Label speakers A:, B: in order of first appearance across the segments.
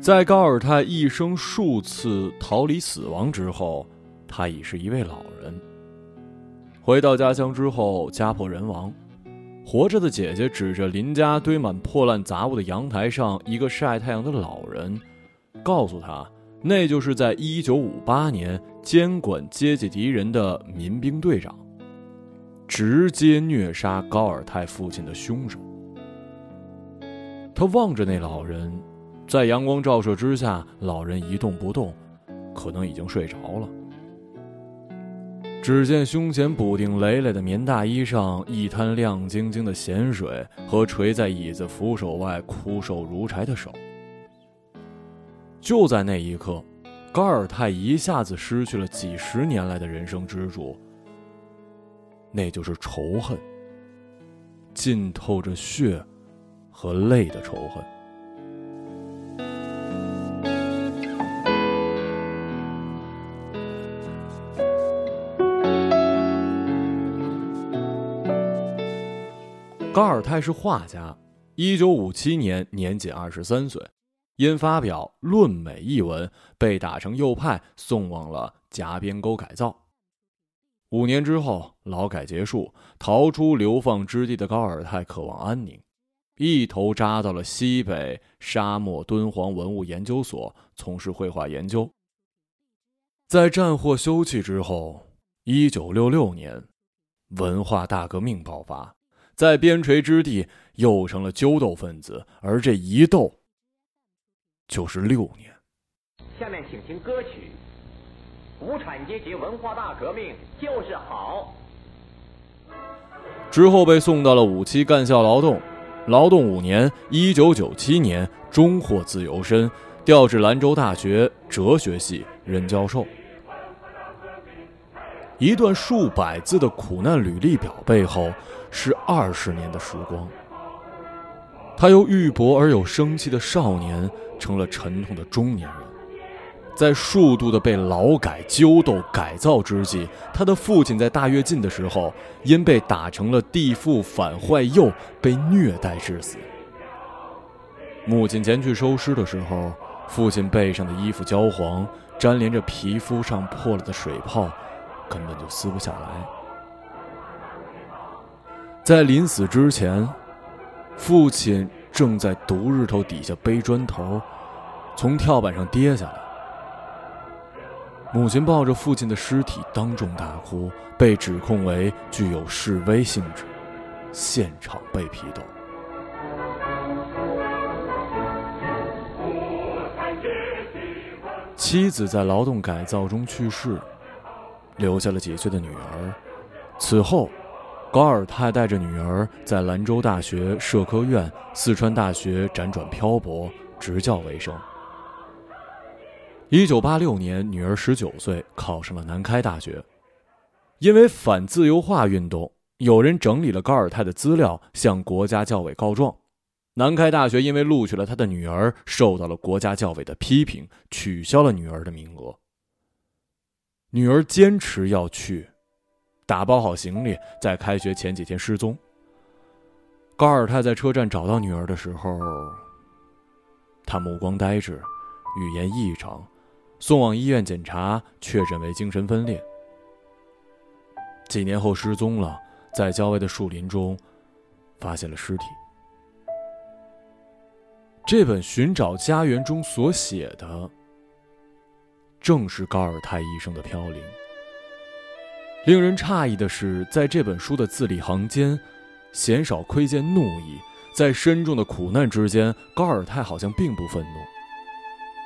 A: 在高尔泰一生数次逃离死亡之后，他已是一位老人。回到家乡之后，家破人亡，活着的姐姐指着邻家堆满破烂杂物的阳台上一个晒太阳的老人，告诉他，那就是在一九五八年监管阶级敌人的民兵队长，直接虐杀高尔泰父亲的凶手。他望着那老人。在阳光照射之下，老人一动不动，可能已经睡着了。只见胸前补丁累累的棉大衣上一滩亮晶晶的咸水，和垂在椅子扶手外枯瘦如柴的手。就在那一刻，高尔泰一下子失去了几十年来的人生支柱，那就是仇恨，浸透着血和泪的仇恨。高尔泰是画家，一九五七年年仅二十三岁，因发表《论美》一文被打成右派，送往了夹边沟改造。五年之后，劳改结束，逃出流放之地的高尔泰渴望安宁，一头扎到了西北沙漠敦煌文物研究所从事绘画研究。在战祸休憩之后，一九六六年，文化大革命爆发。在边陲之地，又成了纠斗分子，而这一斗就是六年。
B: 下面请听歌曲《无产阶级文化大革命就是好》。
A: 之后被送到了五七干校劳动，劳动五年，一九九七年终获自由身，调至兰州大学哲学系任教授。一段数百字的苦难履历表背后，是二十年的时光。他由玉薄而有生气的少年，成了沉痛的中年人。在数度的被劳改、揪斗、改造之际，他的父亲在大跃进的时候，因被打成了地富反坏右，被虐待致死。母亲前去收尸的时候，父亲背上的衣服焦黄，粘连着皮肤上破了的水泡。根本就撕不下来。在临死之前，父亲正在毒日头底下背砖头，从跳板上跌下来。母亲抱着父亲的尸体当众大哭，被指控为具有示威性质，现场被批斗。妻子在劳动改造中去世。留下了几岁的女儿。此后，高尔泰带着女儿在兰州大学社科院、四川大学辗转漂泊，执教为生。一九八六年，女儿十九岁，考上了南开大学。因为反自由化运动，有人整理了高尔泰的资料，向国家教委告状。南开大学因为录取了他的女儿，受到了国家教委的批评，取消了女儿的名额。女儿坚持要去，打包好行李，在开学前几天失踪。高尔泰在车站找到女儿的时候，他目光呆滞，语言异常，送往医院检查，确诊为精神分裂。几年后失踪了，在郊外的树林中发现了尸体。这本《寻找家园》中所写的。正是高尔泰一生的飘零。令人诧异的是，在这本书的字里行间，鲜少窥见怒意。在深重的苦难之间，高尔泰好像并不愤怒。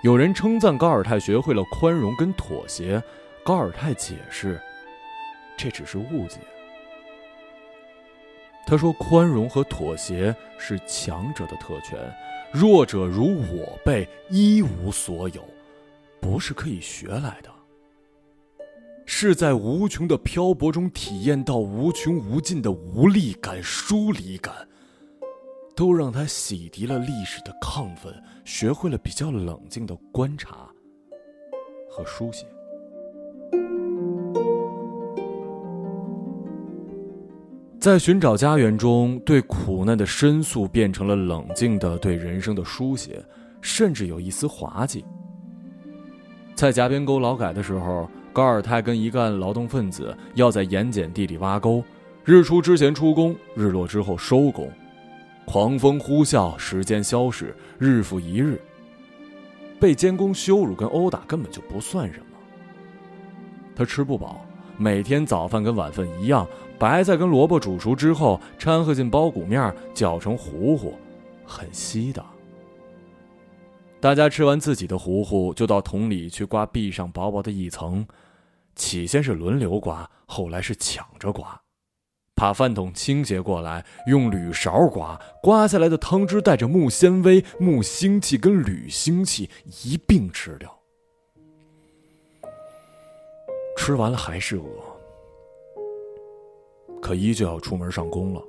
A: 有人称赞高尔泰学会了宽容跟妥协，高尔泰解释，这只是误解。他说：“宽容和妥协是强者的特权，弱者如我辈一无所有。”不是可以学来的，是在无穷的漂泊中体验到无穷无尽的无力感、疏离感，都让他洗涤了历史的亢奋，学会了比较冷静的观察和书写。在寻找家园中，对苦难的申诉变成了冷静的对人生的书写。甚至有一丝滑稽。在夹边沟劳改的时候，高尔泰跟一干劳动分子要在盐碱地里挖沟，日出之前出工，日落之后收工，狂风呼啸，时间消逝，日复一日。被监工羞辱跟殴打根本就不算什么。他吃不饱，每天早饭跟晚饭一样，白菜跟萝卜煮熟之后掺和进苞谷面，搅成糊糊，很稀的。大家吃完自己的糊糊，就到桶里去刮壁上薄薄的一层。起先是轮流刮，后来是抢着刮，怕饭桶倾斜过来，用铝勺刮，刮下来的汤汁带着木纤维、木腥气跟铝腥气一并吃掉。吃完了还是饿，可依旧要出门上工了。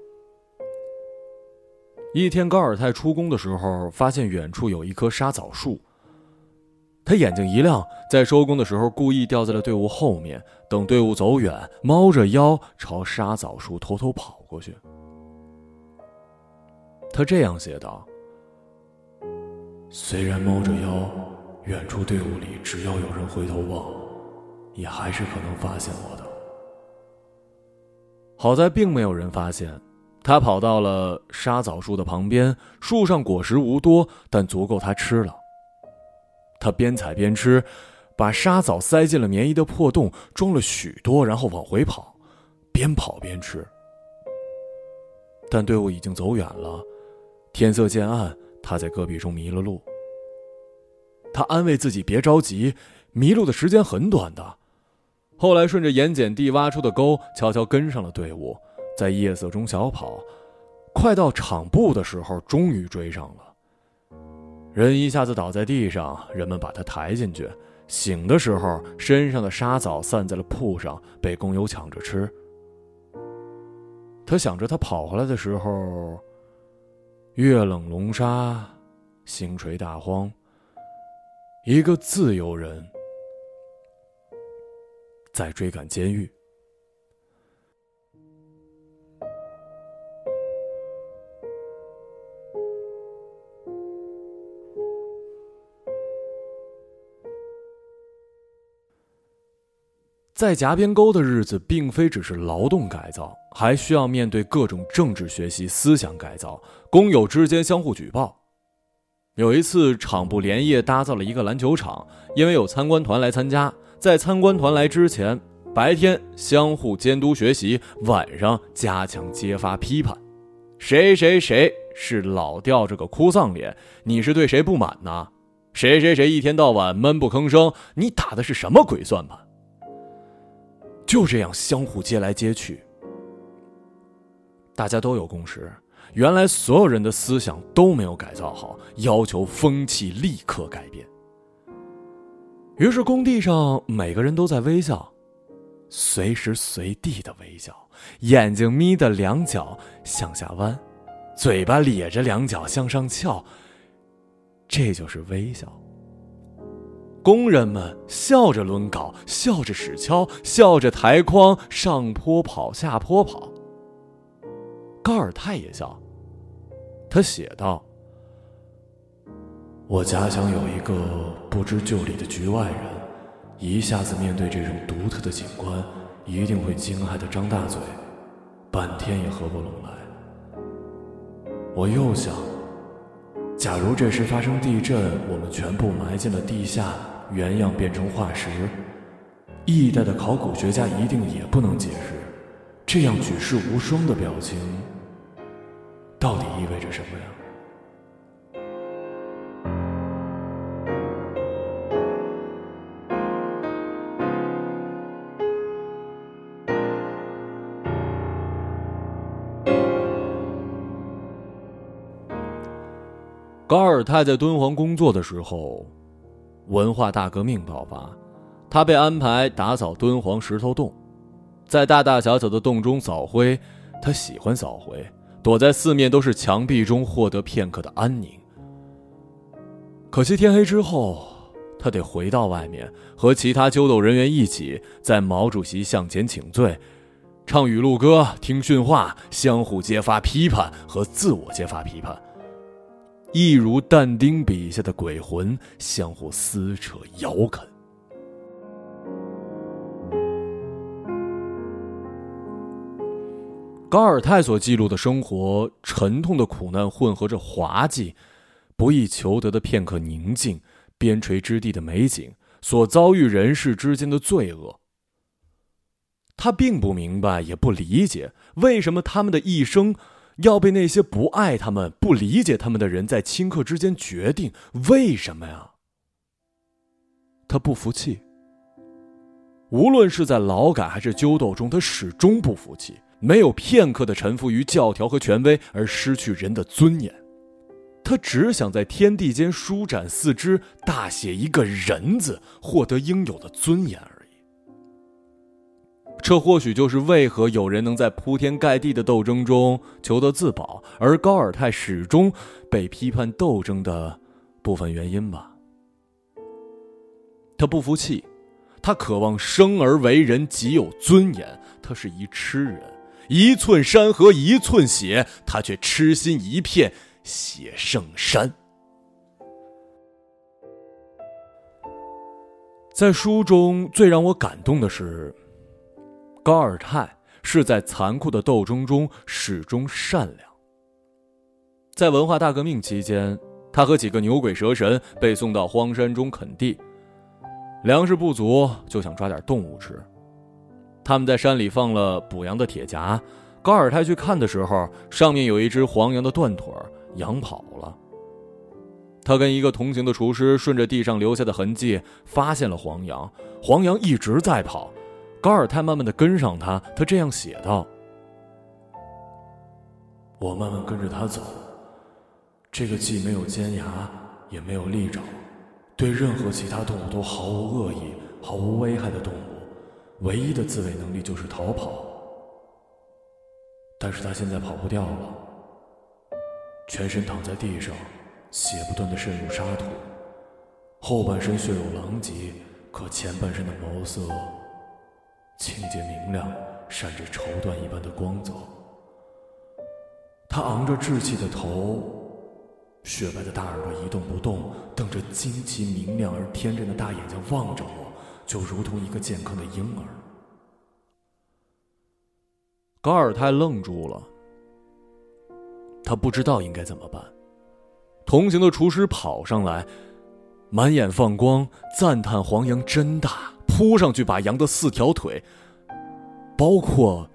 A: 一天，高尔泰出工的时候，发现远处有一棵沙枣树。他眼睛一亮，在收工的时候故意掉在了队伍后面，等队伍走远，猫着腰朝沙枣树偷偷跑过去。他这样写道：“虽然猫着腰，远处队伍里只要有人回头望，也还是可能发现我的。好在并没有人发现。”他跑到了沙枣树的旁边，树上果实无多，但足够他吃了。他边采边吃，把沙枣塞进了棉衣的破洞，装了许多，然后往回跑，边跑边吃。但队伍已经走远了，天色渐暗，他在戈壁中迷了路。他安慰自己别着急，迷路的时间很短的。后来顺着盐碱地挖出的沟，悄悄跟上了队伍。在夜色中小跑，快到场部的时候，终于追上了。人一下子倒在地上，人们把他抬进去。醒的时候，身上的沙枣散在了铺上，被工友抢着吃。他想着，他跑回来的时候，月冷龙沙，星垂大荒，一个自由人在追赶监狱。在夹边沟的日子，并非只是劳动改造，还需要面对各种政治学习、思想改造。工友之间相互举报。有一次，厂部连夜打造了一个篮球场，因为有参观团来参加，在参观团来之前，白天相互监督学习，晚上加强揭发批判。谁谁谁是老吊着个哭丧脸？你是对谁不满呢？谁谁谁一天到晚闷不吭声？你打的是什么鬼算盘？就这样相互接来接去，大家都有共识。原来所有人的思想都没有改造好，要求风气立刻改变。于是工地上每个人都在微笑，随时随地的微笑，眼睛眯的两角向下弯，嘴巴咧着两角向上翘，这就是微笑。工人们笑着抡镐，笑着使锹，笑着抬筐，上坡跑，下坡跑。高尔泰也笑。他写道：“我家乡有一个不知就里的局外人，一下子面对这种独特的景观，一定会惊骇的张大嘴，半天也合不拢来。我又想，假如这时发生地震，我们全部埋进了地下。”原样变成化石，一代的考古学家一定也不能解释，这样举世无双的表情，到底意味着什么呀？高尔泰在敦煌工作的时候。文化大革命爆发，他被安排打扫敦煌石头洞，在大大小小的洞中扫灰。他喜欢扫灰，躲在四面都是墙壁中获得片刻的安宁。可惜天黑之后，他得回到外面，和其他纠斗人员一起在毛主席像前请罪，唱语录歌，听训话，相互揭发批判和自我揭发批判。一如但丁笔下的鬼魂，相互撕扯、咬啃。高尔泰所记录的生活，沉痛的苦难混合着滑稽、不易求得的片刻宁静、边陲之地的美景，所遭遇人世之间的罪恶。他并不明白，也不理解，为什么他们的一生要被那些不爱他们、不理解他们的人在顷刻之间决定？为什么呀？他不服气。无论是在劳改还是纠斗中，他始终不服气。没有片刻的臣服于教条和权威而失去人的尊严，他只想在天地间舒展四肢，大写一个人字，获得应有的尊严。这或许就是为何有人能在铺天盖地的斗争中求得自保，而高尔泰始终被批判斗争的部分原因吧。他不服气，他渴望生而为人，极有尊严。他是一痴人。一寸山河一寸血，他却痴心一片血圣山。在书中最让我感动的是，高尔泰是在残酷的斗争中始终善良。在文化大革命期间，他和几个牛鬼蛇神被送到荒山中垦地，粮食不足，就想抓点动物吃。他们在山里放了补羊的铁夹，高尔泰去看的时候，上面有一只黄羊的断腿，羊跑了。他跟一个同行的厨师顺着地上留下的痕迹发现了黄羊，黄羊一直在跑，高尔泰慢慢的跟上他，他这样写道：“我慢慢跟着他走，这个既没有尖牙，也没有利爪，对任何其他动物都毫无恶意、毫无危害的动物。”唯一的自卫能力就是逃跑，但是他现在跑不掉了，全身躺在地上，血不断的渗入沙土，后半身血肉狼藉，可前半身的毛色清洁明亮，闪着绸缎一般的光泽。他昂着稚气的头，雪白的大耳朵一动不动，瞪着惊奇明亮而天真的大眼睛望着我。就如同一个健康的婴儿。高尔泰愣住了，他不知道应该怎么办。同行的厨师跑上来，满眼放光，赞叹黄羊真大，扑上去把羊的四条腿，包括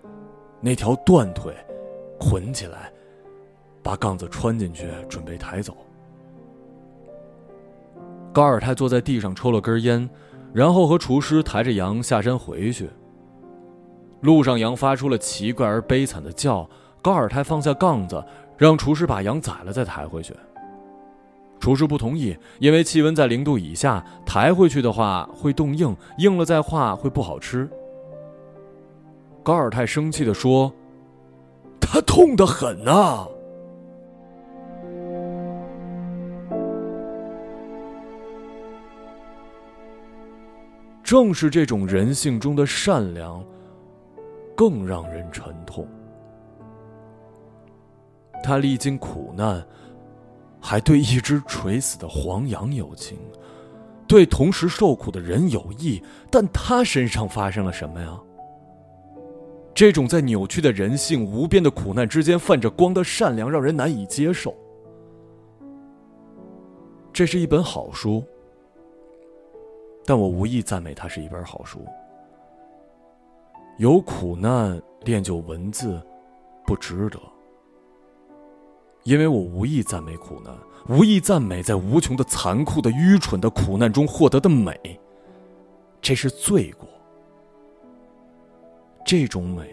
A: 那条断腿，捆起来，把杠子穿进去，准备抬走。高尔泰坐在地上抽了根烟。然后和厨师抬着羊下山回去。路上，羊发出了奇怪而悲惨的叫。高尔泰放下杠子，让厨师把羊宰了再抬回去。厨师不同意，因为气温在零度以下，抬回去的话会冻硬，硬了再化会不好吃。高尔泰生气地说：“他痛得很啊！”正是这种人性中的善良，更让人沉痛。他历经苦难，还对一只垂死的黄羊有情，对同时受苦的人有益。但他身上发生了什么呀？这种在扭曲的人性、无边的苦难之间泛着光的善良，让人难以接受。这是一本好书。但我无意赞美它是一本好书。有苦难练就文字，不值得。因为我无意赞美苦难，无意赞美在无穷的残酷的愚蠢的苦难中获得的美。这是罪过。这种美，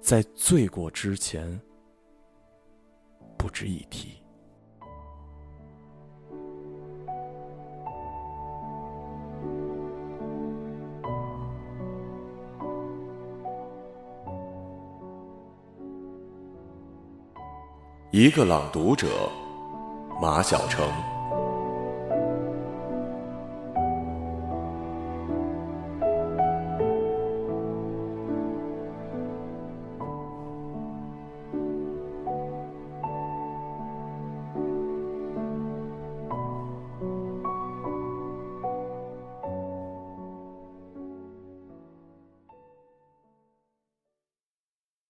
A: 在罪过之前，不值一提。
C: 一个朗读者，马晓成。